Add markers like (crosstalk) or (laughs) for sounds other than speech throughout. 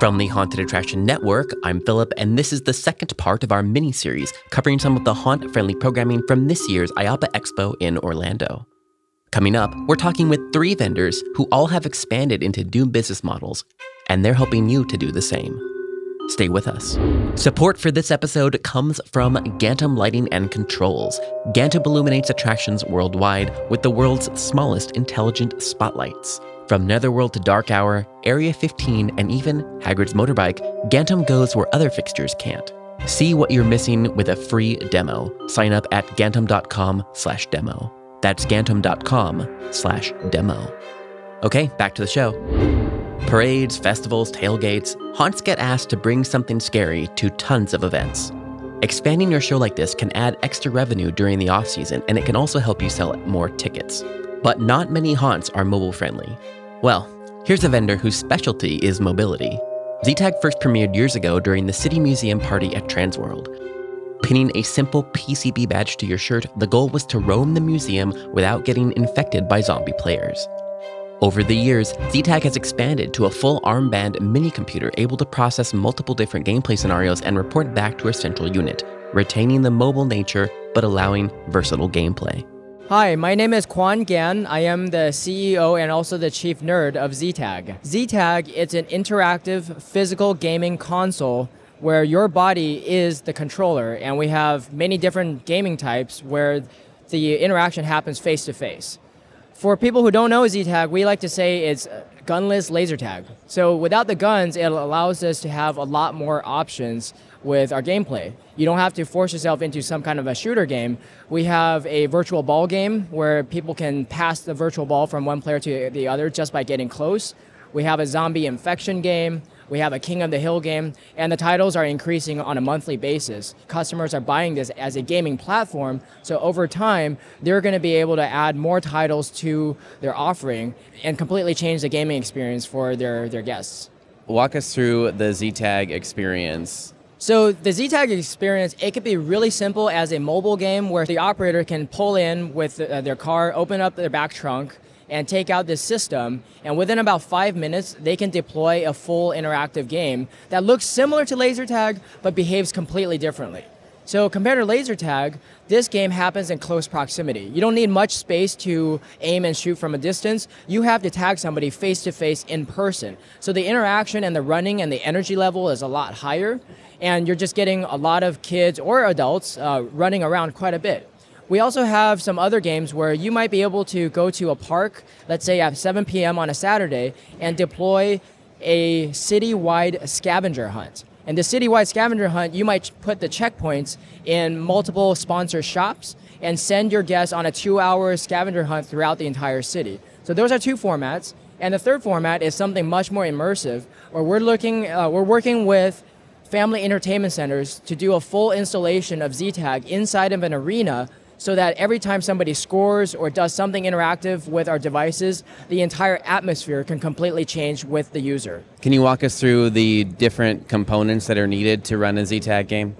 From the Haunted Attraction Network, I'm Philip, and this is the second part of our mini series covering some of the haunt friendly programming from this year's IAAPA Expo in Orlando. Coming up, we're talking with three vendors who all have expanded into new business models, and they're helping you to do the same. Stay with us. Support for this episode comes from Gantom Lighting and Controls. Gantom illuminates attractions worldwide with the world's smallest intelligent spotlights. From Netherworld to Dark Hour, Area 15, and even Hagrid's motorbike, Gantom goes where other fixtures can't. See what you're missing with a free demo. Sign up at gantom.com slash demo. That's gantom.com slash demo. Okay, back to the show. Parades, festivals, tailgates, haunts get asked to bring something scary to tons of events. Expanding your show like this can add extra revenue during the off season, and it can also help you sell more tickets. But not many haunts are mobile friendly. Well, here's a vendor whose specialty is mobility. ZTAG first premiered years ago during the City Museum party at Transworld. Pinning a simple PCB badge to your shirt, the goal was to roam the museum without getting infected by zombie players. Over the years, ZTAG has expanded to a full armband mini computer able to process multiple different gameplay scenarios and report back to a central unit, retaining the mobile nature but allowing versatile gameplay. Hi, my name is Quan Gan. I am the CEO and also the chief nerd of ZTAG. ZTAG it's an interactive physical gaming console where your body is the controller, and we have many different gaming types where the interaction happens face to face. For people who don't know ZTAG, we like to say it's gunless laser tag. So without the guns, it allows us to have a lot more options with our gameplay. You don't have to force yourself into some kind of a shooter game. We have a virtual ball game where people can pass the virtual ball from one player to the other just by getting close. We have a zombie infection game. We have a King of the Hill game, and the titles are increasing on a monthly basis. Customers are buying this as a gaming platform, so over time, they're going to be able to add more titles to their offering and completely change the gaming experience for their, their guests. Walk us through the ZTAG experience. So the ZTAG experience, it could be really simple as a mobile game where the operator can pull in with uh, their car, open up their back trunk, and take out this system. And within about five minutes, they can deploy a full interactive game that looks similar to laser tag but behaves completely differently. So compared to laser tag, this game happens in close proximity. You don't need much space to aim and shoot from a distance. You have to tag somebody face to face in person. So the interaction and the running and the energy level is a lot higher, and you're just getting a lot of kids or adults uh, running around quite a bit. We also have some other games where you might be able to go to a park, let's say at 7 p.m. on a Saturday, and deploy a city-wide scavenger hunt. And the citywide scavenger hunt, you might put the checkpoints in multiple sponsor shops and send your guests on a two-hour scavenger hunt throughout the entire city. So those are two formats. And the third format is something much more immersive, where we're looking, uh, we're working with family entertainment centers to do a full installation of ZTAG inside of an arena so that every time somebody scores or does something interactive with our devices, the entire atmosphere can completely change with the user. Can you walk us through the different components that are needed to run a ZTAG game?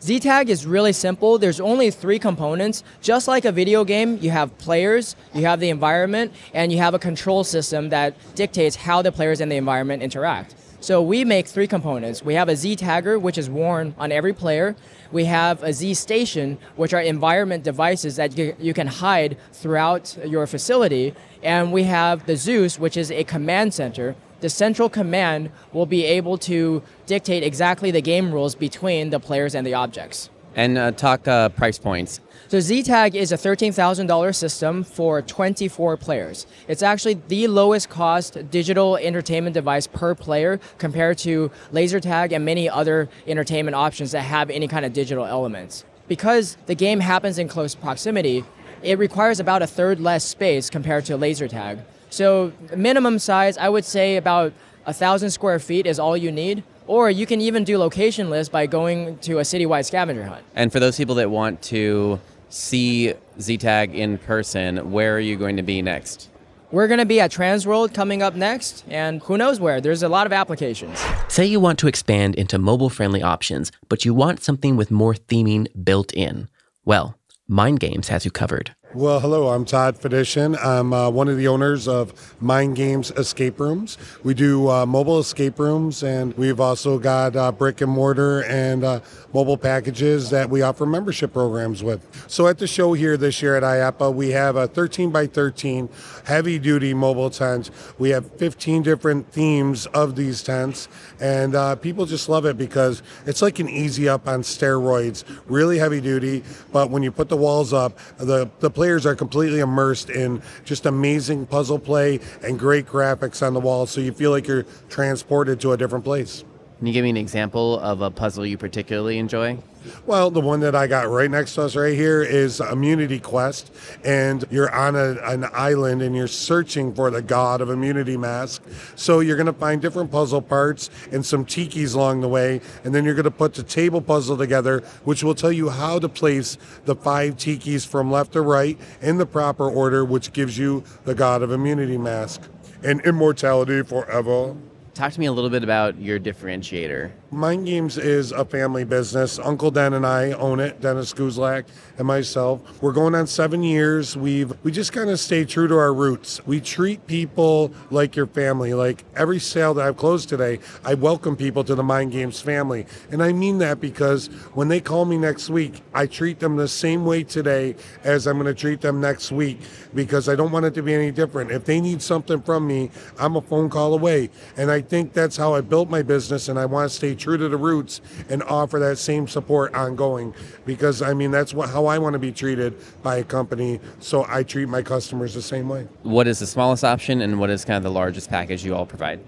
ZTAG is really simple. There's only three components. Just like a video game, you have players, you have the environment, and you have a control system that dictates how the players and the environment interact. So we make three components. We have a Z tagger, which is worn on every player. We have a Z station, which are environment devices that you, can hide throughout your facility. And we have the Zeus, which is a command center. The central command will be able to dictate exactly the game rules between the players and the objects. And uh, talk uh, price points. So ZTAG is a $13,000 system for 24 players. It's actually the lowest cost digital entertainment device per player compared to laser tag and many other entertainment options that have any kind of digital elements. Because the game happens in close proximity, it requires about a third less space compared to laser tag. So minimum size, I would say about a thousand square feet is all you need. Or you can even do location lists by going to a citywide scavenger hunt. And for those people that want to see ZTAG in person, where are you going to be next? We're going to be at Transworld coming up next, and who knows where. There's a lot of applications. Say you want to expand into mobile friendly options, but you want something with more theming built in. Well, Mind Games has you covered. Well, hello, I'm Todd Fedishin. I'm uh, one of the owners of Mind Games Escape Rooms. We do uh, mobile escape rooms, and we've also got uh, brick and mortar and uh, mobile packages that we offer membership programs with. So at the show here this year at IAAPA, we have a 13 by 13 heavy duty mobile tent. We have 15 different themes of these tents, and uh, people just love it because it's like an easy up on steroids, really heavy duty. But when you put the walls up, the, the players are completely immersed in just amazing puzzle play and great graphics on the wall, so you feel like you're transported to a different place. Can you give me an example of a puzzle you particularly enjoy? Well, the one that I got right next to us right here is Immunity Quest, and you're on a, an island and you're searching for the god of Immunity Mask. So you're going to find different puzzle parts and some tikis along the way, and then you're going to put the table puzzle together, which will tell you how to place the five tikis from left to right in the proper order, which gives you the god of Immunity Mask and immortality forever. Talk to me a little bit about your differentiator. Mind Games is a family business. Uncle Den and I own it, Dennis Guzlak and myself. We're going on seven years. We've we just kind of stay true to our roots. We treat people like your family. Like every sale that I've closed today, I welcome people to the Mind Games family. And I mean that because when they call me next week, I treat them the same way today as I'm going to treat them next week because I don't want it to be any different. If they need something from me, I'm a phone call away. And I think that's how I built my business and I want to stay true to the roots and offer that same support ongoing because I mean that's what how I want to be treated by a company so I treat my customers the same way. What is the smallest option and what is kind of the largest package you all provide?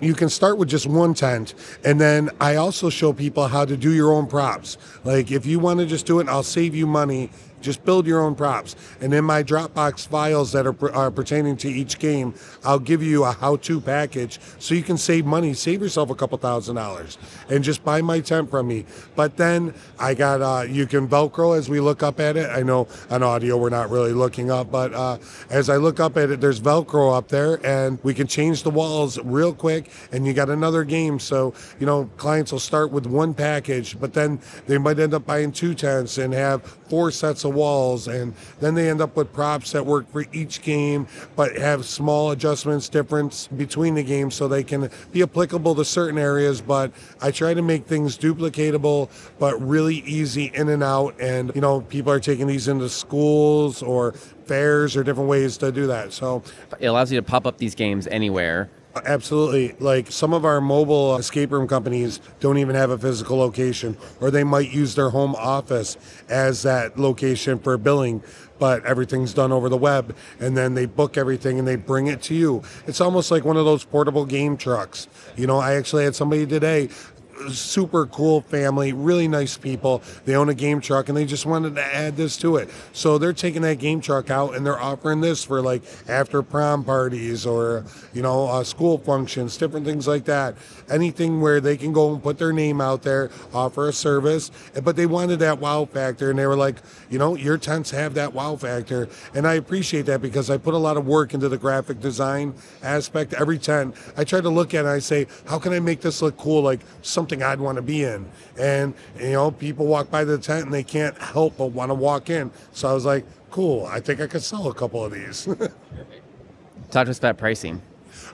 You can start with just one tent, and then I also show people how to do your own props. Like if you want to just do it, I'll save you money just build your own props. And in my Dropbox files that are, are pertaining to each game, I'll give you a how to package so you can save money, save yourself a couple thousand dollars, and just buy my tent from me. But then I got, uh, you can Velcro as we look up at it. I know on audio we're not really looking up, but uh, as I look up at it, there's Velcro up there, and we can change the walls real quick, and you got another game. So, you know, clients will start with one package, but then they might end up buying two tents and have four sets of walls, and then they end up with props that work for each game, but have small adjustments, difference between the games, so they can be applicable to certain areas. But I try to make things duplicatable, but really easy in and out. And you know, people are taking these into schools or fairs or different ways to do that. So it allows you to pop up these games anywhere Absolutely. Like some of our mobile escape room companies don't even have a physical location, or they might use their home office as that location for billing, but everything's done over the web. And then they book everything and they bring it to you. It's almost like one of those portable game trucks. You know, I actually had somebody today super cool family, really nice people. They own a game truck and they just wanted to add this to it. So they're taking that game truck out and they're offering this for like after prom parties or, you know, uh, school functions, different things like that. Anything where they can go and put their name out there, offer a service. But they wanted that wow factor and they were like, you know, your tents have that wow factor. And I appreciate that because I put a lot of work into the graphic design aspect. Every tent, I try to look at and I say, how can I make this look cool? Like some something I'd want to be in. And, you know, people walk by the tent and they can't help but want to walk in. So I was like, cool, I think I could sell a couple of these. (laughs) Talk to us about pricing.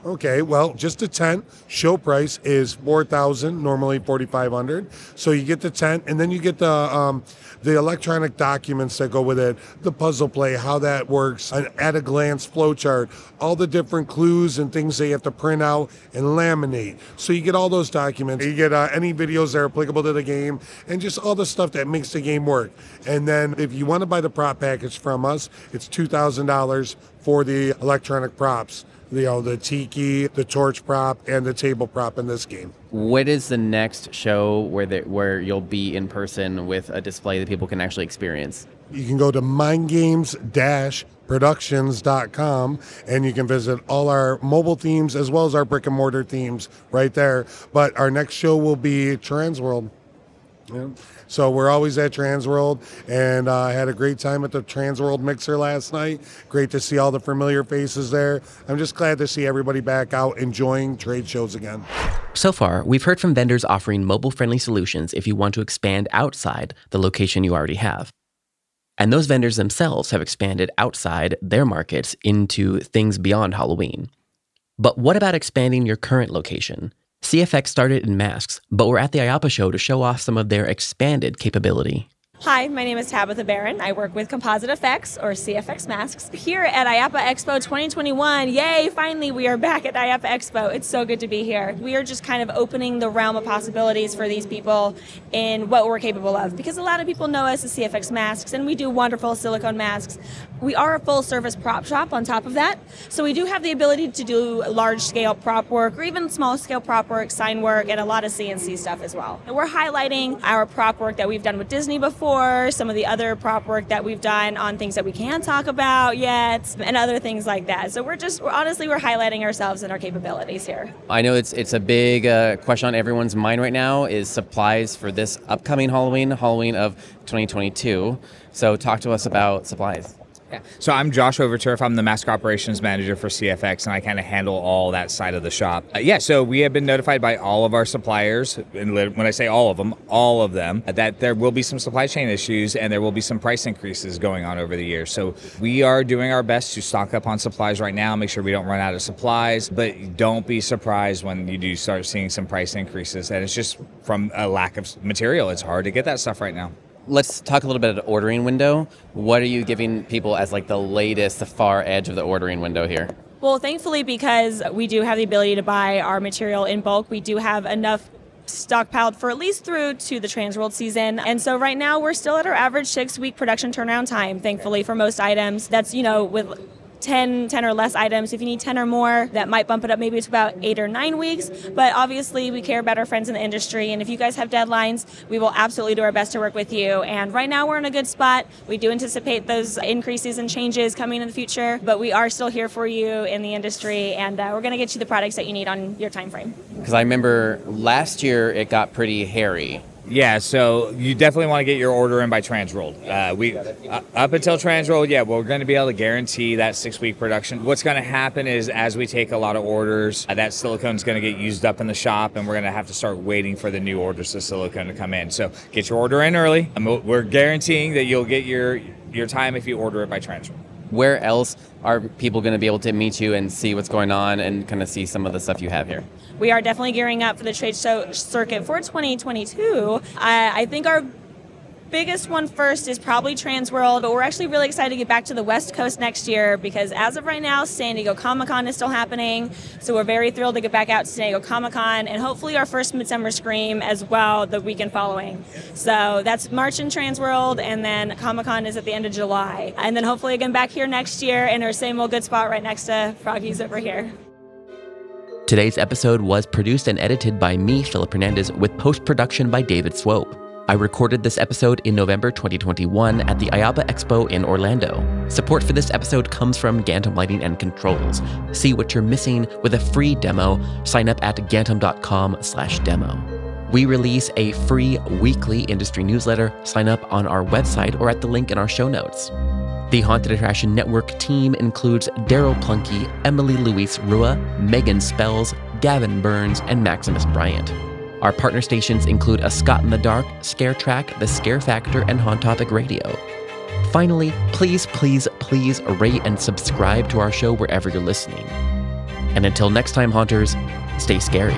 Okay, well, just a tent. Show price is four thousand, normally forty five hundred. So you get the tent, and then you get the um, the electronic documents that go with it, the puzzle play, how that works, an at a glance flowchart, all the different clues and things you have to print out and laminate. So you get all those documents. You get uh, any videos that are applicable to the game, and just all the stuff that makes the game work. And then if you want to buy the prop package from us, it's two thousand dollars for the electronic props you know, the tiki, the torch prop, and the table prop in this game. What is the next show where the, where you'll be in person with a display that people can actually experience? You can go to mindgames productions.com and you can visit all our mobile themes as well as our brick and mortar themes right there. But our next show will be Transworld. Yeah. So we're always at Transworld, and uh, I had a great time at the Transworld Mixer last night. Great to see all the familiar faces there. I'm just glad to see everybody back out enjoying trade shows again. So far, we've heard from vendors offering mobile friendly solutions if you want to expand outside the location you already have. And those vendors themselves have expanded outside their markets into things beyond Halloween. But what about expanding your current location? CFX started in masks, but we're at the IAAPA show to show off some of their expanded capability. Hi, my name is Tabitha Barron. I work with Composite Effects, or CFX Masks, here at IAAPA Expo 2021. Yay, finally, we are back at IAAPA Expo. It's so good to be here. We are just kind of opening the realm of possibilities for these people in what we're capable of. Because a lot of people know us as CFX Masks, and we do wonderful silicone masks. We are a full service prop shop on top of that. So we do have the ability to do large scale prop work, or even small scale prop work, sign work, and a lot of CNC stuff as well. And we're highlighting our prop work that we've done with Disney before some of the other prop work that we've done on things that we can't talk about yet, and other things like that. So we're just, we're, honestly, we're highlighting ourselves and our capabilities here. I know it's it's a big uh, question on everyone's mind right now is supplies for this upcoming Halloween, Halloween of 2022. So talk to us about supplies. Yeah. So I'm Josh Overturf. I'm the mask operations manager for CFX, and I kind of handle all that side of the shop. Uh, yeah. So we have been notified by all of our suppliers, and when I say all of them, all of them, that there will be some supply chain issues and there will be some price increases going on over the year. So we are doing our best to stock up on supplies right now, make sure we don't run out of supplies. But don't be surprised when you do start seeing some price increases, and it's just from a lack of material. It's hard to get that stuff right now let's talk a little bit the ordering window. What are you giving people as like the latest, the far edge of the ordering window here? Well, thankfully, because we do have the ability to buy our material in bulk, we do have enough stockpiled for at least through to the Transworld season. And so right now we're still at our average six week production turnaround time, thankfully, for most items. That's, you know, with 10, 10 or less items. If you need 10 or more, that might bump it up maybe to about eight or nine weeks. But obviously, we care about our friends in the industry. And if you guys have deadlines, we will absolutely do our best to work with you. And right now, we're in a good spot. We do anticipate those increases and changes coming in the future, but we are still here for you in the industry. And uh, we're going to get you the products that you need on your time frame. Because I remember last year it got pretty hairy yeah, so you definitely want to get your order in by Transworld. Uh, we uh, up until Transworld, yeah, we're going to be able to guarantee that six week production. What's going to happen is as we take a lot of orders, uh, that silicone is going to get used up in the shop, and we're going to have to start waiting for the new orders of silicone to come in. So get your order in early. we're guaranteeing that you'll get your your time if you order it by Transworld where else are people going to be able to meet you and see what's going on and kind of see some of the stuff you have here? We are definitely gearing up for the trade show circuit for 2022. I, I think our biggest one first is probably Transworld, but we're actually really excited to get back to the West Coast next year because as of right now, San Diego Comic Con is still happening. So we're very thrilled to get back out to San Diego Comic Con and hopefully our first Midsummer Scream as well the weekend following. So that's March in Transworld, and then Comic Con is at the end of July. And then hopefully again back here next year in our same old good spot right next to Froggy's over here. Today's episode was produced and edited by me, Philip Hernandez, with post production by David Swope. I recorded this episode in November 2021 at the IAAPA Expo in Orlando. Support for this episode comes from Gantom Lighting and Controls. See what you're missing with a free demo. Sign up at gantom.com/demo. We release a free weekly industry newsletter. Sign up on our website or at the link in our show notes. The Haunted Attraction Network team includes Daryl Plunkey, Emily Louise Rua, Megan Spells, Gavin Burns, and Maximus Bryant. Our partner stations include A Scott in the Dark, Scare Track, The Scare Factor, and Haunt Topic Radio. Finally, please, please, please rate and subscribe to our show wherever you're listening. And until next time, Haunters, stay scary.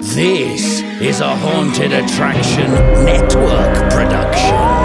This is a Haunted Attraction Network production.